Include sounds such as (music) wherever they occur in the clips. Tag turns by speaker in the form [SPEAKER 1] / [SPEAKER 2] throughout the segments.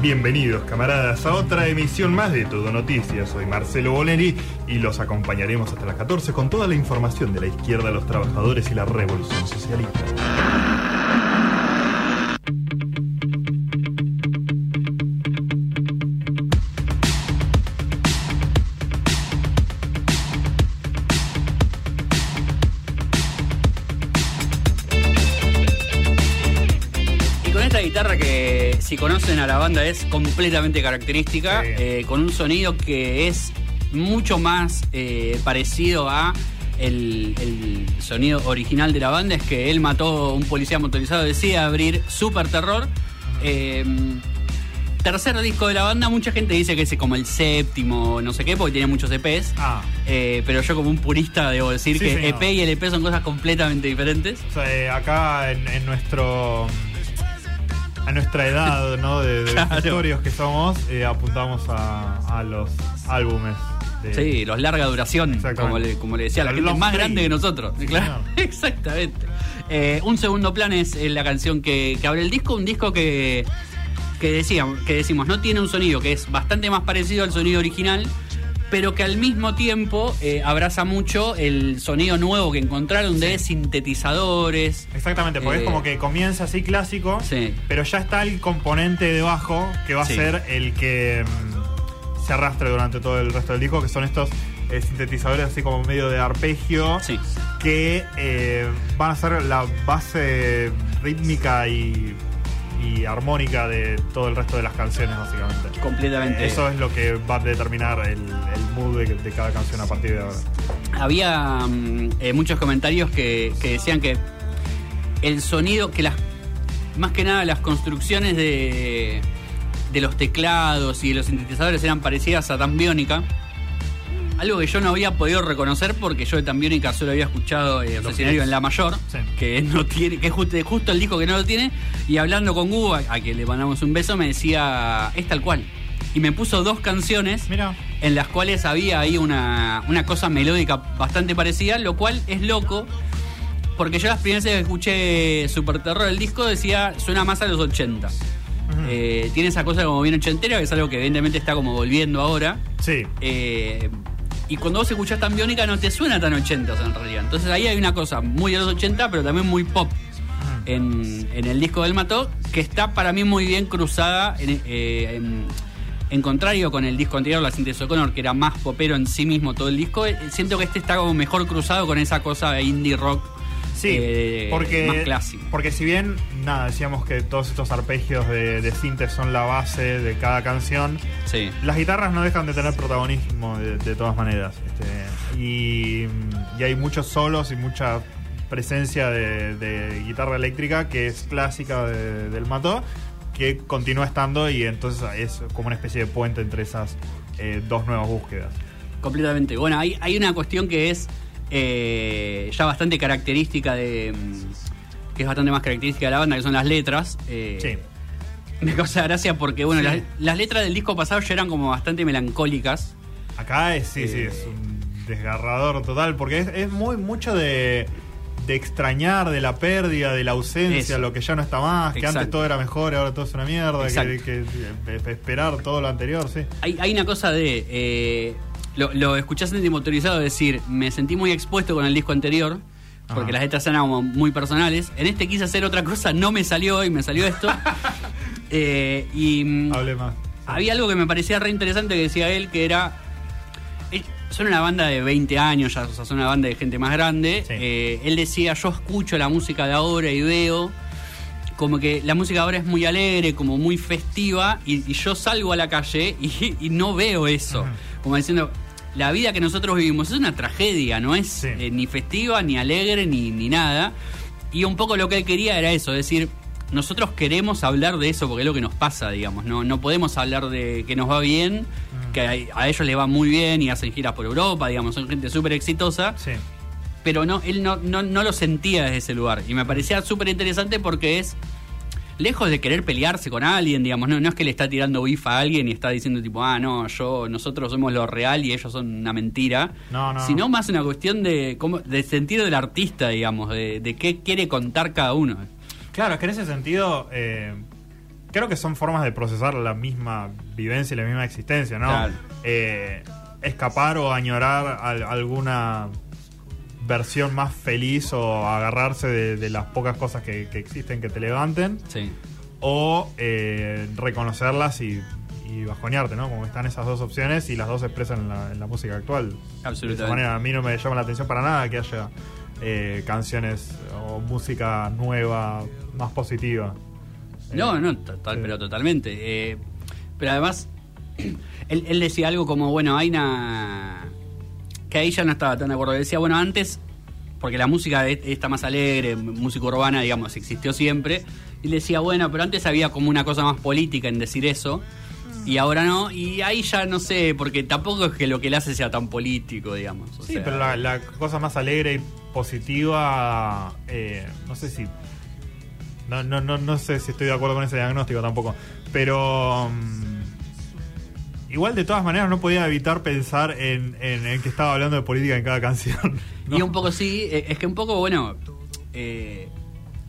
[SPEAKER 1] Bienvenidos camaradas a otra emisión más de Todo Noticias. Soy Marcelo Boleri y los acompañaremos hasta las 14 con toda la información de la izquierda, los trabajadores y la revolución socialista.
[SPEAKER 2] Guitarra que si conocen a la banda es completamente característica,
[SPEAKER 1] Sí.
[SPEAKER 2] eh, con un sonido que es mucho más eh, parecido a el, el sonido original de la banda, es que él mató a un policía motorizado, decía abrir Super Terror. Eh, tercer disco de la banda, mucha gente dice que es como el séptimo, no sé qué, porque tiene muchos EPs.
[SPEAKER 1] Ah,
[SPEAKER 2] Eh, pero yo como un purista debo decir
[SPEAKER 1] Sí,
[SPEAKER 2] que
[SPEAKER 1] señor.
[SPEAKER 2] EP y LP son cosas completamente diferentes.
[SPEAKER 1] o sea, eh, acá en, en nuestro. A nuestra edad, ¿no? De, de (laughs)
[SPEAKER 2] Claro.
[SPEAKER 1] historios que somos, eh, apuntamos a, a los álbumes. De,
[SPEAKER 2] Sí, los larga duración, como le, como le decía la gente más
[SPEAKER 1] play.
[SPEAKER 2] grande que nosotros.
[SPEAKER 1] Sí,
[SPEAKER 2] Claro, (laughs) exactamente. Eh, un segundo plan es la canción que, que abre el disco, un disco que, que, decíamos, que decimos no tiene un sonido que es bastante más parecido al sonido original, pero que al mismo tiempo eh, abraza mucho el sonido nuevo que encontraron de sintetizadores.
[SPEAKER 1] Exactamente, porque
[SPEAKER 2] Eh,
[SPEAKER 1] es como que comienza así clásico,
[SPEAKER 2] Sí.
[SPEAKER 1] pero ya está el componente debajo que va
[SPEAKER 2] Sí.
[SPEAKER 1] a ser el que mm, se arrastre durante todo el resto del disco, que son estos eh, sintetizadores así como medio de arpegio,
[SPEAKER 2] Sí.
[SPEAKER 1] que eh, van a ser la base rítmica y, y armónica de todo el resto de las canciones, básicamente.
[SPEAKER 2] Completamente.
[SPEAKER 1] Eso es lo que va a determinar el, el mood de, de cada canción a partir de ahora.
[SPEAKER 2] Había mm, eh, muchos comentarios que, que decían que el sonido, que las más que nada las construcciones de, de los teclados y de los sintetizadores eran parecidas a Tambiónica. Algo que yo no había podido reconocer porque yo de Tambiónica solo había escuchado eh, en La Mayor,
[SPEAKER 1] Sí.
[SPEAKER 2] que no tiene, que es justo, justo el disco que no lo tiene. Y hablando con Hugo, a, a quien le mandamos un beso, me decía, es tal cual. Y me puso dos canciones
[SPEAKER 1] Mira,
[SPEAKER 2] en las cuales había ahí una, una cosa melódica bastante parecida, lo cual es loco, porque yo las primeras veces que escuché Super Terror, el disco decía, suena más a los 80. Eh, tiene esa cosa como bien ochentera, que es algo que evidentemente está como volviendo ahora.
[SPEAKER 1] sí.
[SPEAKER 2] Eh, y cuando vos escuchás tan biónica no te suena tan 80 en realidad. Entonces ahí hay una cosa muy de los 80, pero también muy pop en, en el disco del Mató, que está para mí muy bien cruzada en, eh, en- en contrario con el disco anterior, La Síntesis O'Connor, que era más popero en sí mismo todo el disco. eh, Siento que este está como mejor cruzado con esa cosa de indie rock
[SPEAKER 1] Sí,
[SPEAKER 2] eh,
[SPEAKER 1] porque,
[SPEAKER 2] más clásico.
[SPEAKER 1] porque si bien, nada, decíamos que todos estos arpegios de, de sintes son la base de cada canción,
[SPEAKER 2] Sí.
[SPEAKER 1] las guitarras no dejan de tener protagonismo de, de todas maneras. este, y, y hay muchos solos y mucha presencia de, de guitarra eléctrica que es clásica de- del Mató, que continúa estando y entonces es como una especie de puente entre esas eh, dos nuevas búsquedas.
[SPEAKER 2] Completamente. Bueno, hay, hay una cuestión que es eh, ya bastante característica de. mm, que es bastante más característica de la banda, que son las letras. Eh,
[SPEAKER 1] Sí.
[SPEAKER 2] Me causa gracia porque, bueno,
[SPEAKER 1] Sí.
[SPEAKER 2] las, las letras del disco pasado ya eran como bastante melancólicas.
[SPEAKER 1] Acá es, sí, sí,
[SPEAKER 2] Eh.
[SPEAKER 1] es un desgarrador total, porque es, es muy mucho de, de extrañar, de la pérdida, de la ausencia,
[SPEAKER 2] Eso.
[SPEAKER 1] lo que ya no está más, que antes todo era mejor, ahora todo es una mierda, que- que esperar todo lo anterior, sí.
[SPEAKER 2] Hay, hay una cosa de. Lo, lo escuchás en motorizado decir, me sentí muy expuesto con el disco anterior, porque
[SPEAKER 1] Ajá.
[SPEAKER 2] las letras eran como muy personales. En este quise hacer otra cosa, no me salió y me salió esto. (laughs) Eh, y. mm,
[SPEAKER 1] Hable más.
[SPEAKER 2] Había algo que me parecía re interesante que decía él, que era. Son una banda de 20 años, ya, o sea, son una banda de gente más grande.
[SPEAKER 1] Sí.
[SPEAKER 2] Eh, él decía, yo escucho la música de ahora y veo como que la música de ahora es muy alegre, como muy festiva, y, y yo salgo a la calle y, y no veo eso. Como diciendo, la vida que nosotros vivimos es una tragedia, no es
[SPEAKER 1] Sí.
[SPEAKER 2] eh, ni festiva, ni alegre, ni, ni nada. Y un poco lo que él quería era eso, es decir, nosotros queremos hablar de eso porque es lo que nos pasa, digamos. No, no podemos hablar de que nos va bien, que a, a ellos les va muy bien y hacen giras por Europa, digamos, son gente súper exitosa,
[SPEAKER 1] Sí.
[SPEAKER 2] pero no, él no, no, no lo sentía desde ese lugar. Y me parecía súper interesante porque es, lejos de querer pelearse con alguien, digamos, no, no es que le está tirando bifa a alguien y está diciendo tipo, ah, no, yo, nosotros somos lo real y ellos son una mentira.
[SPEAKER 1] No, no.
[SPEAKER 2] Sino más una cuestión de, cómo, de sentido del artista, digamos, de, de qué quiere contar cada uno.
[SPEAKER 1] Claro, es que en ese sentido, eh, creo que son formas de procesar la misma vivencia y la misma existencia, ¿no?
[SPEAKER 2] Claro.
[SPEAKER 1] Eh, escapar o añorar al- alguna versión más feliz o agarrarse de, de las pocas cosas que, que existen que te levanten
[SPEAKER 2] Sí.
[SPEAKER 1] o eh, reconocerlas y, y bajonearte, ¿no? Como están esas dos opciones y las dos se expresan en la, en la música actual.
[SPEAKER 2] Absolutamente.
[SPEAKER 1] De esa manera, a mí no me llama la atención para nada que haya eh, canciones o música nueva, más positiva.
[SPEAKER 2] No,
[SPEAKER 1] Eh,
[SPEAKER 2] no, total,
[SPEAKER 1] sí.
[SPEAKER 2] pero totalmente. Eh, pero además, (clears throat) él, él decía algo como, bueno, hay una... Que ahí ya no estaba tan de acuerdo. Decía, bueno, antes, porque la música esta más alegre, música urbana, digamos, existió siempre. Y decía, bueno, pero antes había como una cosa más política en decir eso. Y ahora no, y ahí ya no sé, porque tampoco es que lo que él hace sea tan político, digamos. o
[SPEAKER 1] Sí,
[SPEAKER 2] sea,
[SPEAKER 1] pero la, la cosa más alegre y positiva, eh, no sé si... No, no, no, no sé si estoy de acuerdo con ese diagnóstico tampoco. Pero... mm, igual de todas maneras no podía evitar pensar en, en, en que estaba hablando de política en cada (laughs) canción. ¿no?
[SPEAKER 2] Y un poco sí, eh, es que un poco, bueno, eh,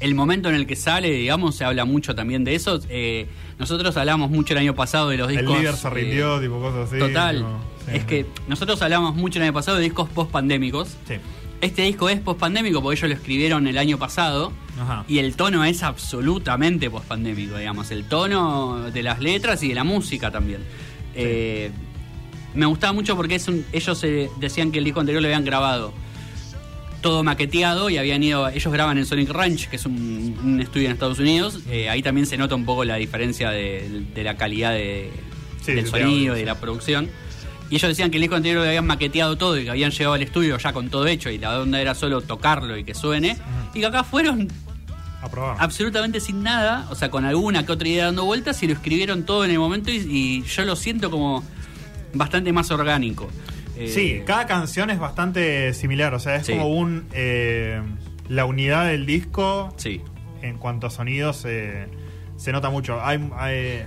[SPEAKER 2] el momento en el que sale, digamos, se habla mucho también de eso. Eh, nosotros hablamos mucho el año pasado de los
[SPEAKER 1] El
[SPEAKER 2] discos.
[SPEAKER 1] líder se
[SPEAKER 2] eh,
[SPEAKER 1] rindió, tipo cosas así.
[SPEAKER 2] total.
[SPEAKER 1] tipo, sí.
[SPEAKER 2] Es que nosotros hablamos mucho el año pasado de discos post-pandémicos.
[SPEAKER 1] Sí.
[SPEAKER 2] Este disco es post-pandémico porque ellos lo escribieron el año pasado.
[SPEAKER 1] Ajá.
[SPEAKER 2] Y el tono es absolutamente post-pandémico, digamos. El tono de las letras y de la música también. Eh, me gustaba mucho porque es un- ellos eh, decían que el disco anterior lo habían grabado todo maqueteado y habían ido. Ellos graban en Sonic Ranch, que es un, un estudio en Estados Unidos. Eh, ahí también se nota un poco la diferencia de, de la calidad de,
[SPEAKER 1] Sí,
[SPEAKER 2] del sonido de la producción. Y ellos decían que el disco anterior lo habían maqueteado todo y que habían llegado al estudio ya con todo hecho y la onda era solo tocarlo y que suene. Y que acá fueron
[SPEAKER 1] Aprobar.
[SPEAKER 2] absolutamente sin nada, o sea, con alguna que otra idea dando vueltas y lo escribieron todo en el momento y, y yo lo siento como bastante más orgánico. Eh,
[SPEAKER 1] Sí, cada canción es bastante similar, o sea, es
[SPEAKER 2] Sí.
[SPEAKER 1] como un... eh, la unidad del disco
[SPEAKER 2] Sí,
[SPEAKER 1] en cuanto a sonidos eh, se nota mucho. Hay, hay-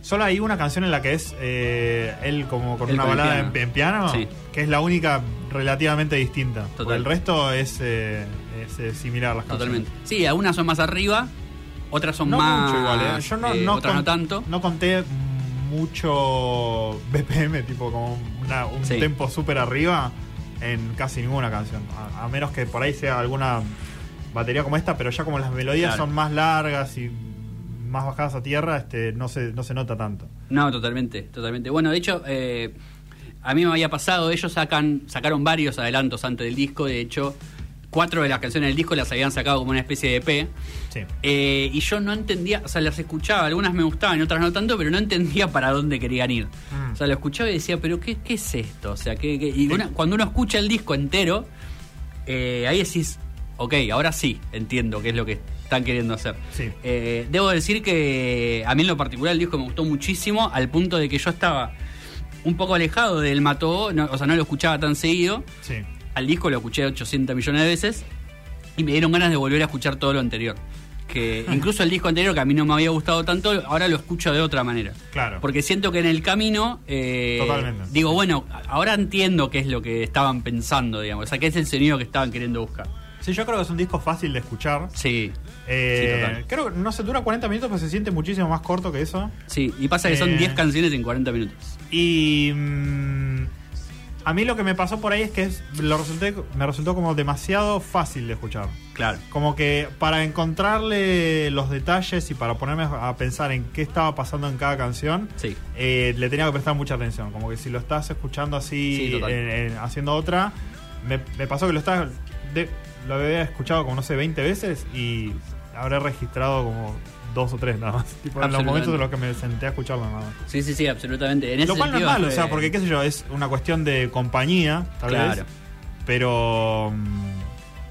[SPEAKER 1] solo hay una canción en la que es eh, él como con
[SPEAKER 2] Él
[SPEAKER 1] una
[SPEAKER 2] con
[SPEAKER 1] balada
[SPEAKER 2] piano.
[SPEAKER 1] en, en piano,
[SPEAKER 2] Sí.
[SPEAKER 1] que es la única relativamente distinta. El resto es, eh, es, eh, similar las canciones.
[SPEAKER 2] totalmente. Sí, algunas son más arriba, otras son
[SPEAKER 1] No
[SPEAKER 2] más.
[SPEAKER 1] mucho igual, ¿eh? Yo no,
[SPEAKER 2] eh,
[SPEAKER 1] no
[SPEAKER 2] otras no tanto.
[SPEAKER 1] no conté mucho BPM, tipo como una- un
[SPEAKER 2] Sí.
[SPEAKER 1] tempo súper arriba en casi ninguna canción. A, a menos que por ahí sea alguna batería como esta, pero ya como las melodías
[SPEAKER 2] Claro.
[SPEAKER 1] son más largas y más bajadas a tierra, este no se, no se nota tanto.
[SPEAKER 2] No, totalmente, totalmente. Bueno, de hecho, eh, a mí me había pasado, ellos sacan, sacaron varios adelantos antes del disco, de hecho, cuatro de las canciones del disco las habían sacado como una especie de EP.
[SPEAKER 1] Sí.
[SPEAKER 2] Eh, y yo no entendía, o sea, las escuchaba, algunas me gustaban otras no tanto, pero no entendía (laughs) para dónde querían ir.
[SPEAKER 1] Mm.
[SPEAKER 2] O sea, lo escuchaba y decía, pero ¿qué, qué es esto? O sea, ¿qué, qué? Y una- cuando uno escucha el disco entero, eh, ahí decís, ok, ahora sí entiendo qué es lo que están queriendo hacer.
[SPEAKER 1] Sí.
[SPEAKER 2] Eh, debo decir que a mí en lo particular el disco me gustó muchísimo, al punto de que yo estaba un poco alejado del Mató, no- o sea, no lo escuchaba tan seguido.
[SPEAKER 1] Sí.
[SPEAKER 2] Al disco lo escuché 800 millones de veces y me dieron ganas de volver a escuchar todo lo anterior. Que (laughs) incluso el disco anterior, que a mí no me había gustado tanto, ahora lo escucho de otra manera.
[SPEAKER 1] Claro.
[SPEAKER 2] Porque siento que en el camino. eh,
[SPEAKER 1] Totalmente.
[SPEAKER 2] Digo, bueno, ahora entiendo qué es lo que estaban pensando, digamos. O sea, qué es el sonido que estaban queriendo buscar.
[SPEAKER 1] Sí, yo creo que es un disco fácil de escuchar.
[SPEAKER 2] Sí.
[SPEAKER 1] Eh,
[SPEAKER 2] Sí, total.
[SPEAKER 1] creo que no se dura 40 minutos, pero se siente muchísimo más corto que eso.
[SPEAKER 2] Sí, y pasa que son
[SPEAKER 1] Eh.
[SPEAKER 2] 10 canciones en 40 minutos.
[SPEAKER 1] Y mm, a mí lo que me pasó por ahí es que es- lo resulté, me resultó como demasiado fácil de escuchar.
[SPEAKER 2] Claro.
[SPEAKER 1] Como que para encontrarle los detalles y para ponerme a pensar en qué estaba pasando en cada canción,
[SPEAKER 2] Sí.
[SPEAKER 1] eh, le tenía que prestar mucha atención. Como que si lo estás escuchando así,
[SPEAKER 2] Sí, total.
[SPEAKER 1] en- en- haciendo otra, me, me pasó que lo estás de- lo había escuchado como no sé 20 veces y habré registrado como dos o tres nada más. (laughs) Tipo, en los momentos en los que me senté a escucharlo nada más.
[SPEAKER 2] Sí, sí, sí, absolutamente. En ese
[SPEAKER 1] Lo cual no es malo, o sea,
[SPEAKER 2] eh,
[SPEAKER 1] porque qué sé yo, es una cuestión de compañía, tal
[SPEAKER 2] Claro.
[SPEAKER 1] vez. Pero. mm,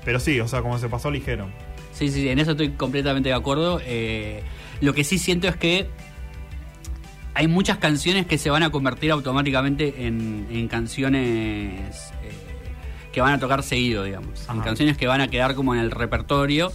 [SPEAKER 1] Pero sí, o sea, como se pasó ligero.
[SPEAKER 2] Sí, sí, sí, en eso estoy completamente de acuerdo. Eh, lo que sí siento es que hay muchas canciones que se van a convertir automáticamente en, en canciones eh, que van a tocar seguido, digamos. En
[SPEAKER 1] Ajá.
[SPEAKER 2] canciones que van a quedar como en el repertorio.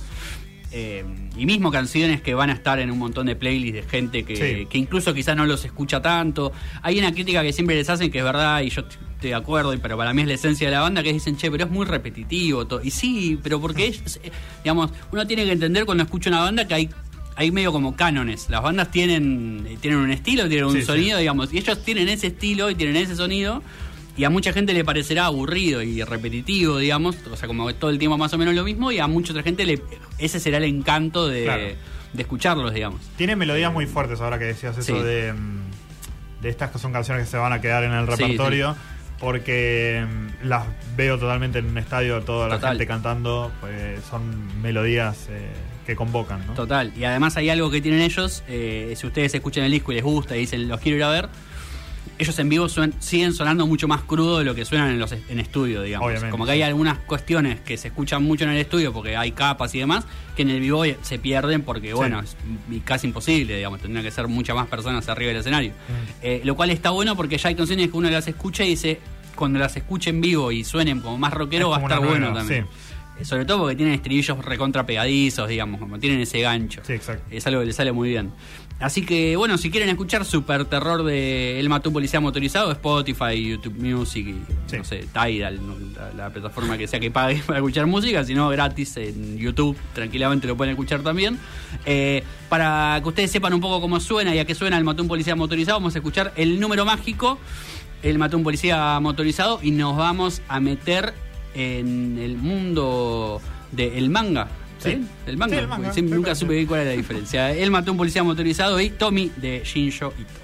[SPEAKER 2] eh, y mismo canciones que van a estar en un montón de playlists de gente que,
[SPEAKER 1] Sí.
[SPEAKER 2] que incluso quizás no los escucha tanto. Hay una crítica que siempre les hacen que es verdad y yo estoy de acuerdo, y- pero para mí es la esencia de la banda que dicen, che, pero es muy repetitivo. to-". Y sí, pero porque es, eh, digamos, uno tiene que entender cuando escucha una banda que hay hay medio como cánones. Las bandas tienen, eh, tienen un estilo, tienen un
[SPEAKER 1] Sí, sí.
[SPEAKER 2] sonido, digamos, y ellos tienen ese estilo y tienen ese sonido. Y a mucha gente le parecerá aburrido y repetitivo, digamos, o sea, como todo el tiempo más o menos lo mismo, y a mucha otra gente le, ese será el encanto de,
[SPEAKER 1] Claro.
[SPEAKER 2] de escucharlos, digamos.
[SPEAKER 1] Tiene melodías muy fuertes ahora que decías eso
[SPEAKER 2] Sí.
[SPEAKER 1] de, mm, de estas que son canciones que se van a quedar en el
[SPEAKER 2] Sí,
[SPEAKER 1] repertorio. Porque mm, las veo totalmente en un estadio, toda la
[SPEAKER 2] Total.
[SPEAKER 1] gente cantando, pues son melodías eh, que convocan, ¿no?
[SPEAKER 2] Total. Y además hay algo que tienen ellos, eh, si ustedes escuchan el disco y les gusta y dicen los quiero ir a ver, ellos en vivo suen- siguen sonando mucho más crudo de lo que suenan en los en estudio, digamos.
[SPEAKER 1] Obviamente,
[SPEAKER 2] Como que hay algunas cuestiones que se escuchan mucho en el estudio porque hay capas y demás, que en el vivo se pierden porque, bueno, es casi imposible, digamos, tendría que ser muchas más personas arriba del escenario.
[SPEAKER 1] Mm.
[SPEAKER 2] Eh, lo cual está bueno porque ya hay canciones que uno las escucha y dice, cuando las escuche en vivo y suenen como más rockero,
[SPEAKER 1] Es
[SPEAKER 2] va a estar bueno también. Eh, Sobre todo porque tienen estribillos recontra pegadizos, digamos, como tienen ese gancho.
[SPEAKER 1] Sí, exacto.
[SPEAKER 2] Es algo que le sale muy bien. Así que, bueno, si quieren escuchar Super Terror de El Mató Policía Motorizado, Spotify, YouTube Music y,
[SPEAKER 1] Sí.
[SPEAKER 2] no sé, Tidal, la, la plataforma que sea que pague para escuchar música, si no, gratis en YouTube, tranquilamente lo pueden escuchar también. Eh, para que ustedes sepan un poco cómo suena y a qué suena El Mató Policía Motorizado, vamos a escuchar el número mágico, El Mató Policía Motorizado, y nos vamos a meter en el mundo del manga. ¿Sí?
[SPEAKER 1] Sí.
[SPEAKER 2] El manga.
[SPEAKER 1] Sí, el manga,
[SPEAKER 2] siempre- nunca supe cuál era la diferencia. Él mató a un policía motorizado y Tommy de Shinjo Ito.